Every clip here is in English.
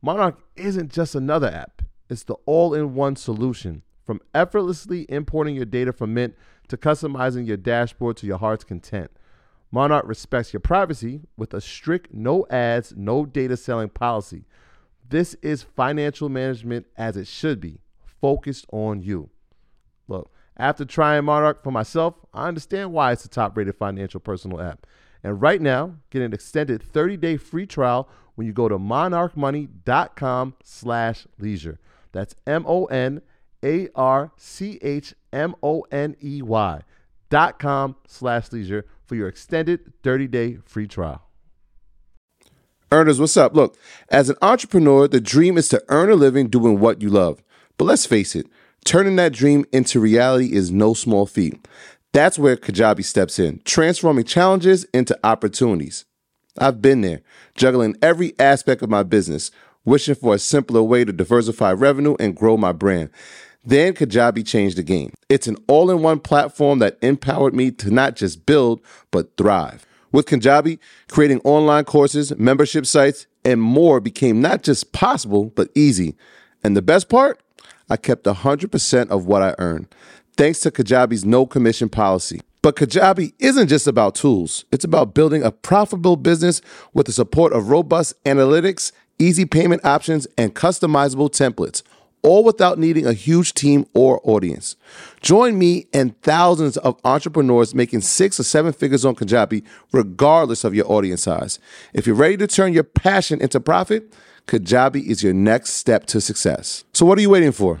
Monarch isn't just another app, it's the all in one solution. From effortlessly importing your data from Mint to customizing your dashboard to your heart's content. Monarch respects your privacy with a strict no ads, no data selling policy. This is financial management as it should be, focused on you. Look, after trying Monarch for myself, I understand why it's the top rated financial personal app. And right now, get an extended 30-day free trial when you go to monarchmoney.com slash leisure. That's M-O-N-A-R-C-H-M-O-N-E-Y dot com slash leisure for your extended 30-day free trial. Earners, what's up? Look, as an entrepreneur, the dream is to earn a living doing what you love. But let's face it, turning that dream into reality is no small feat. That's where Kajabi steps in, transforming challenges into opportunities. I've been there, juggling every aspect of my business, wishing for a simpler way to diversify revenue and grow my brand. Then Kajabi changed the game. It's an all in one platform that empowered me to not just build, but thrive. With Kajabi, creating online courses, membership sites, and more became not just possible, but easy. And the best part? I kept 100% of what I earned, thanks to Kajabi's no commission policy. But Kajabi isn't just about tools, it's about building a profitable business with the support of robust analytics, easy payment options, and customizable templates, all without needing a huge team or audience. Join me and thousands of entrepreneurs making six or seven figures on Kajabi, regardless of your audience size. If you're ready to turn your passion into profit, Kajabi is your next step to success. So, what are you waiting for?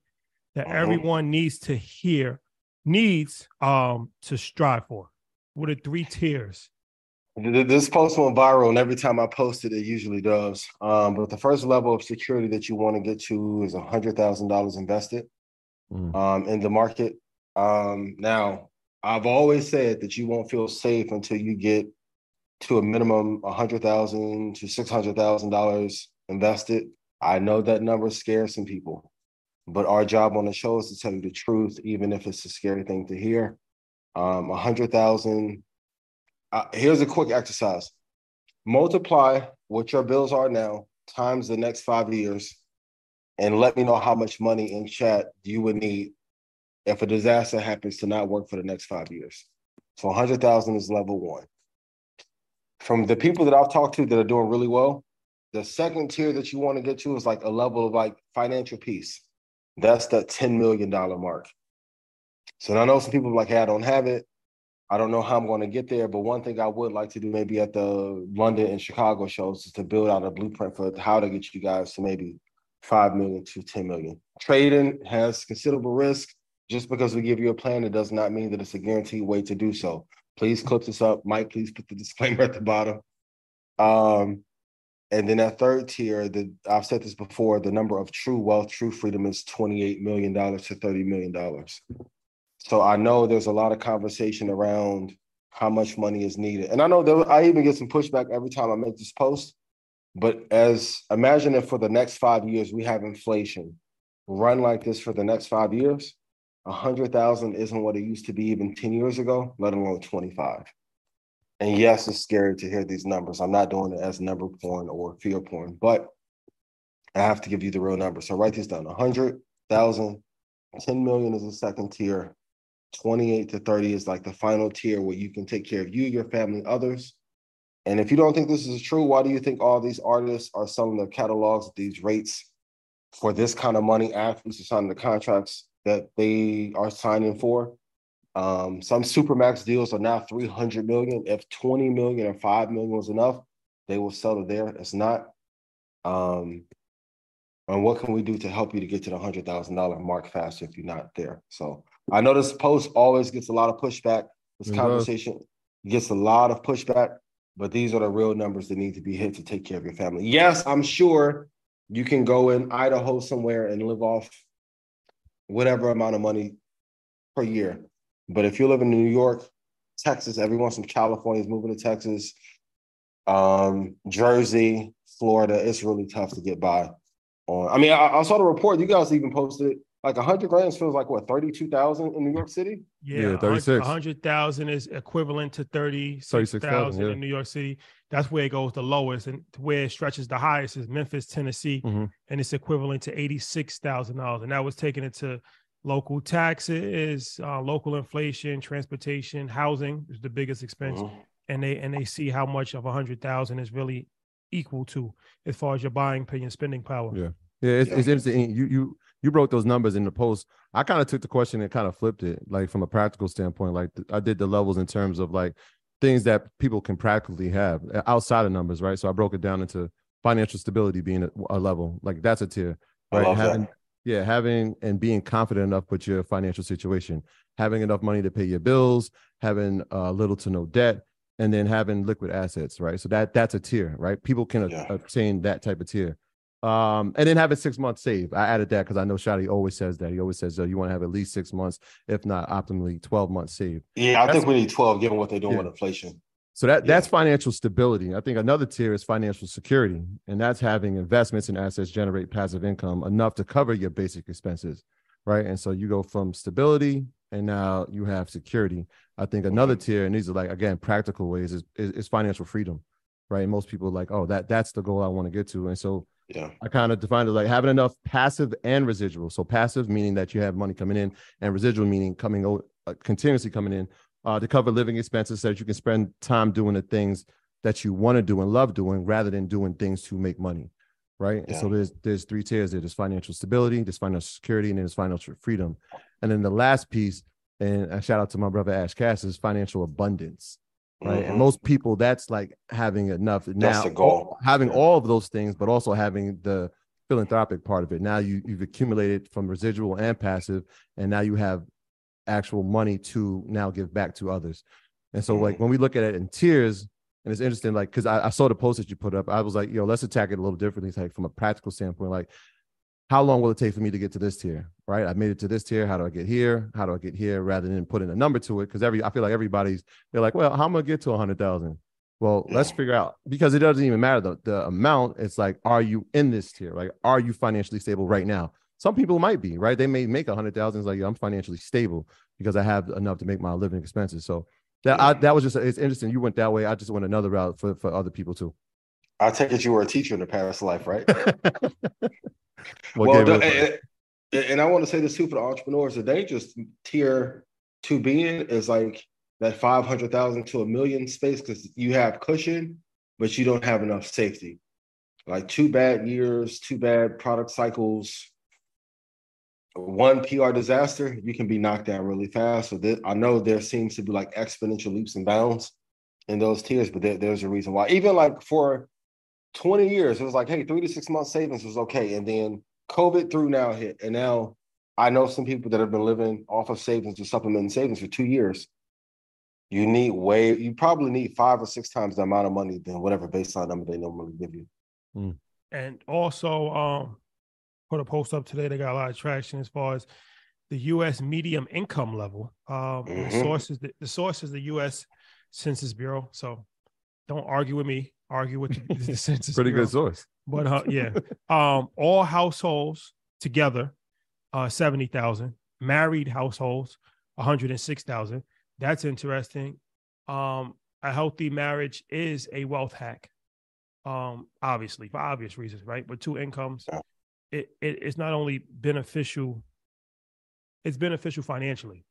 that Uh-huh. everyone needs to hear, needs um to strive for? What are three tiers? This post went viral, and every time I post it, it usually does. Um, but the first level of security that you want to get to is hundred thousand dollars invested Mm. um, in the market. Um, now, I've always said that you won't feel safe until you get to a minimum hundred thousand to six hundred thousand dollars invested. I know that number scares some people, but our job on the show is to tell you the truth, even if it's a scary thing to hear. Um, a hundred thousand uh, here's a quick exercise. Multiply what your bills are now times the next five years and let me know how much money in chat you would need if a disaster happens to not work for the next five years. So 100000 is level one. From the people that i've talked to that are doing really well the second tier that you want to get to is like a level of like financial peace that's the $10 million mark so i know some people are like hey i don't have it I don't know how I'm going to get there, but one thing I would like to do maybe at the London and Chicago shows is to build out a blueprint for how to get you guys to maybe 5 million to 10 million. Trading has considerable risk. just because we give you a plan, it does not mean that it's a guaranteed way to do so. Please clip this up. Mike, please put the disclaimer at the bottom. Um, and then that third tier, the I've said this before, the number of true wealth, true freedom is $28 million to $30 million. So I know there's a lot of conversation around how much money is needed. And I know I even get some pushback every time I make this post. But as imagine if for the next five years we have inflation run like this for the next five years, a hundred thousand isn't what it used to be even 10 years ago, let alone 25. And yes, it's scary to hear these numbers. I'm not doing it as number porn or fear porn, but I have to give you the real number. So write this down 100,000, 10 million is the second tier, 28 to 30 is like the final tier where you can take care of you, your family, others. And if you don't think this is true, why do you think all these artists are selling their catalogs at these rates for this kind of money? Athletes are signing the contracts that they are signing for. Um, some supermax deals are now 300 million. If 20 million or 5 million was enough, they will settle there. It's not. Um, and what can we do to help you to get to the hundred thousand dollar mark faster if you're not there? So I know this post always gets a lot of pushback. This It does. conversation gets a lot of pushback, but these are the real numbers that need to be hit to take care of your family. Yes, I'm sure you can go in Idaho somewhere and live off whatever amount of money per year. But if you live in New York, Texas, everyone from California is moving to Texas, um, Jersey, Florida, it's really tough to get by. On, I mean, I, I saw the report. You guys even posted it. Like a hundred grand feels like what thirty-two thousand in New York City. Yeah, Yeah, thirty six. hundred thousand is equivalent to 36,000, thousand yeah. in New York City. That's where it goes the lowest, and where it stretches the highest is Memphis, Tennessee, Mhm. and it's equivalent to eighty-six thousand dollars. And that was taken into local taxes, uh, local inflation, transportation, housing is the biggest expense, Mhm. and they and they see how much of a hundred thousand is really equal to as far as your buying, paying, spending power. Yeah. Yeah, it's, Yeah. it's interesting. You you you broke those numbers in the post. I kind of took the question and kind of flipped it, like from a practical standpoint. Like th- I did the levels in terms of like things that people can practically have uh, outside of numbers, right? So I broke it down into financial stability being a, a level, like that's a tier, I right? love that. Yeah, having and being confident enough with your financial situation, having enough money to pay your bills, having uh, little to no debt, and then having liquid assets, right? So that that's a tier, right? People can a- obtain that type of tier. Um, and then having six months save. I added that because I know Shadi always says that. He always says uh, you want to have at least six months, if not optimally 12 months save. Yeah, I That's- think we need twelve, given what they're doing Yeah. with inflation. So that Yeah. that's financial stability. I think another tier is financial security, and that's having investments and assets generate passive income enough to cover your basic expenses, right? And so you go from stability, and now you have security. I think another tier, and these are like again practical ways, is is, is financial freedom, right? And most people are like, oh, that that's the goal I want to get to, and so Yeah. I kind of defined it like having enough passive and residual. So passive meaning that you have money coming in, and residual meaning coming uh, continuously coming in uh, to cover living expenses, so that you can spend time doing the things that you want to do and love doing, rather than doing things to make money, right? And so there's there's three tiers there. There's financial stability, there's financial security, and there's financial freedom. And then the last piece, and a shout out to my brother Ash Cash, is financial abundance right? And Mhm. most people, that's like having enough. Now, the goal. having Yeah. all of those things, but also having the philanthropic part of it. Now you you've accumulated from residual and passive, and now you have actual money to now give back to others. And so, like Mhm. when we look at it in tiers, and it's interesting, like because I, I saw the post that you put up, I was like, yo, let's attack it a little differently. It's like from a practical standpoint, like how long will it take for me to get to this tier? Right. I made it to this tier. How do I get here? How do I get here? Rather than putting a number to it. Cause every I feel like everybody's they're like, well, how am I gonna get to a hundred thousand? Well, let's figure out because it doesn't even matter the, the amount. It's like, are you in this tier? Like, are you financially stable right now? Some people might be, right? They may make a hundred thousand. Like, yeah, I'm financially stable because I have enough to make my living expenses. So that I, that was just it's interesting. You went that way. I just went another route for, for other people too. I take it you were a teacher in the past life, right? Well, the- and, and I want to say this too for the entrepreneurs: the dangerous tier to be in is like that five hundred thousand to a million space because you have cushion, but you don't have enough safety. Like two bad years, two bad product cycles, one PR disaster, you can be knocked down really fast. So that, I know there seems to be like exponential leaps and bounds in those tiers, but there, there's a reason why. Even like for 20 years, it was like, hey, three to six months savings was okay. And then COVID through now hit. And now I know some people that have been living off of savings or supplementing savings for two years. You need way, you probably need five or six times the amount of money than whatever baseline number they normally give you. Mm. And also, um, put a post up today that got a lot of traction as far as the U.S. medium income level. Um, mm-hmm. The sources, the, the source is the U.S. Census Bureau. So don't argue with me. Argue with the, the Census. Pretty Bureau. good source. But uh, yeah, um, all households together, uh, seventy thousand. Married households, one hundred and six thousand. That's interesting. Um, a healthy marriage is a wealth hack. Um, obviously, for obvious reasons, right? But two incomes, it, it it's not only beneficial, it's beneficial financially.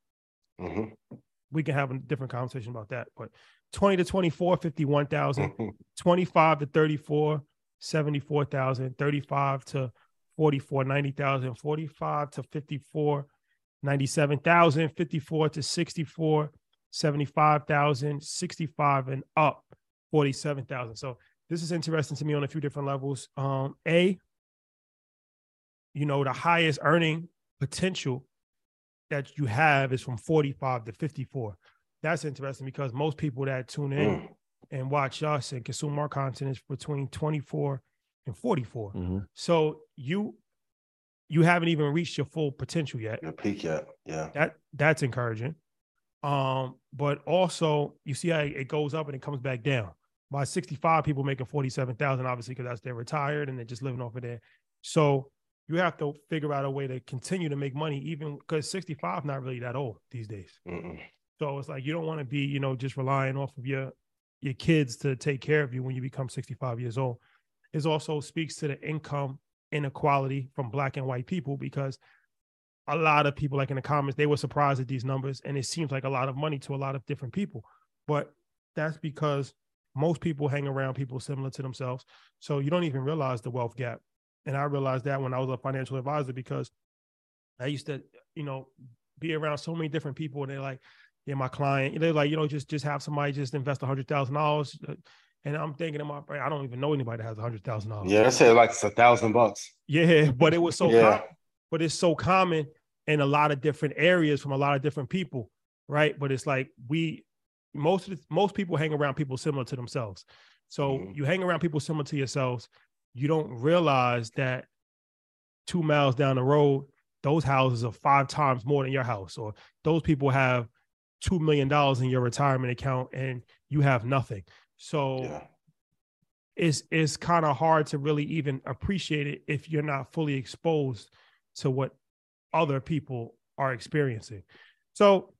Mm-hmm. We can have a different conversation about that. But 20 to 24, 51,000, 25 to 34, 74,000, 35 to 44, 90,000, 45 to 54, 97,000, 54 to 64, 75,000, 65 and up, 47,000. So this is interesting to me on a few different levels. Um, a, you know, the highest earning potential that you have is from 45 to 54. That's interesting because most people that tune in mm. and watch us and consume our content is between 24 and 44. Mm-hmm. So you you haven't even reached your full potential yet. Your peak yet. Yeah. That that's encouraging. Um, but also you see how it goes up and it comes back down. By 65, people making 47,000, obviously, because that's they're retired and they're just living off of there. So you have to figure out a way to continue to make money, even because 65 not really that old these days. Mm-mm. So it's like you don't want to be, you know, just relying off of your your kids to take care of you when you become 65 years old. It also speaks to the income inequality from black and white people because a lot of people, like in the comments, they were surprised at these numbers, and it seems like a lot of money to a lot of different people. But that's because most people hang around people similar to themselves. So you don't even realize the wealth gap. And I realized that when I was a financial advisor because I used to, you know, be around so many different people and they're like, yeah, my client, they're like, you know, just just have somebody just invest a hundred thousand dollars. Uh, and I'm thinking in my brain, I don't even know anybody that has a hundred thousand dollars. Yeah, I said like it's a thousand bucks. Yeah, but it was so yeah. common, but it's so common in a lot of different areas from a lot of different people, right? But it's like we most of the, most people hang around people similar to themselves. So mm-hmm. you hang around people similar to yourselves, you don't realize that two miles down the road, those houses are five times more than your house, or those people have two million dollars in your retirement account and you have nothing. So yeah. it's it's kind of hard to really even appreciate it if you're not fully exposed to what other people are experiencing. So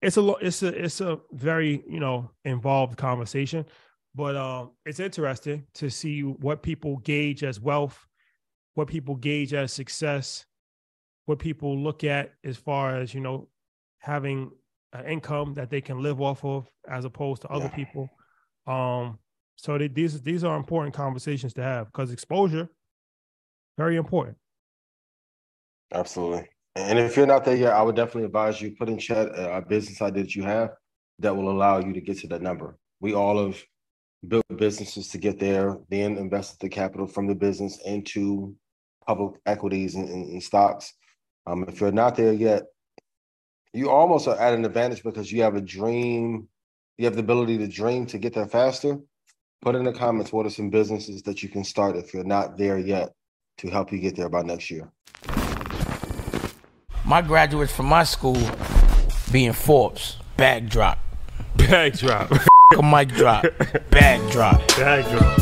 it's a it's a it's a very you know involved conversation, but um, it's interesting to see what people gauge as wealth, what people gauge as success, what people look at as far as you know having an income that they can live off of as opposed to other yeah. people. Um, so they, these these are important conversations to have because exposure very important. Absolutely. And if you're not there yet, I would definitely advise you put in chat a business idea that you have that will allow you to get to that number. We all have built businesses to get there, then invested the capital from the business into public equities and, and, and stocks. Um, if you're not there yet, you almost are at an advantage because you have a dream, you have the ability to dream to get there faster. Put in the comments what are some businesses that you can start if you're not there yet to help you get there by next year my graduates from my school being Forbes, backdrop. drop. Bag a mic drop. Bag drop. Bag drop.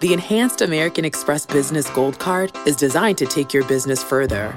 The Enhanced American Express Business Gold Card is designed to take your business further.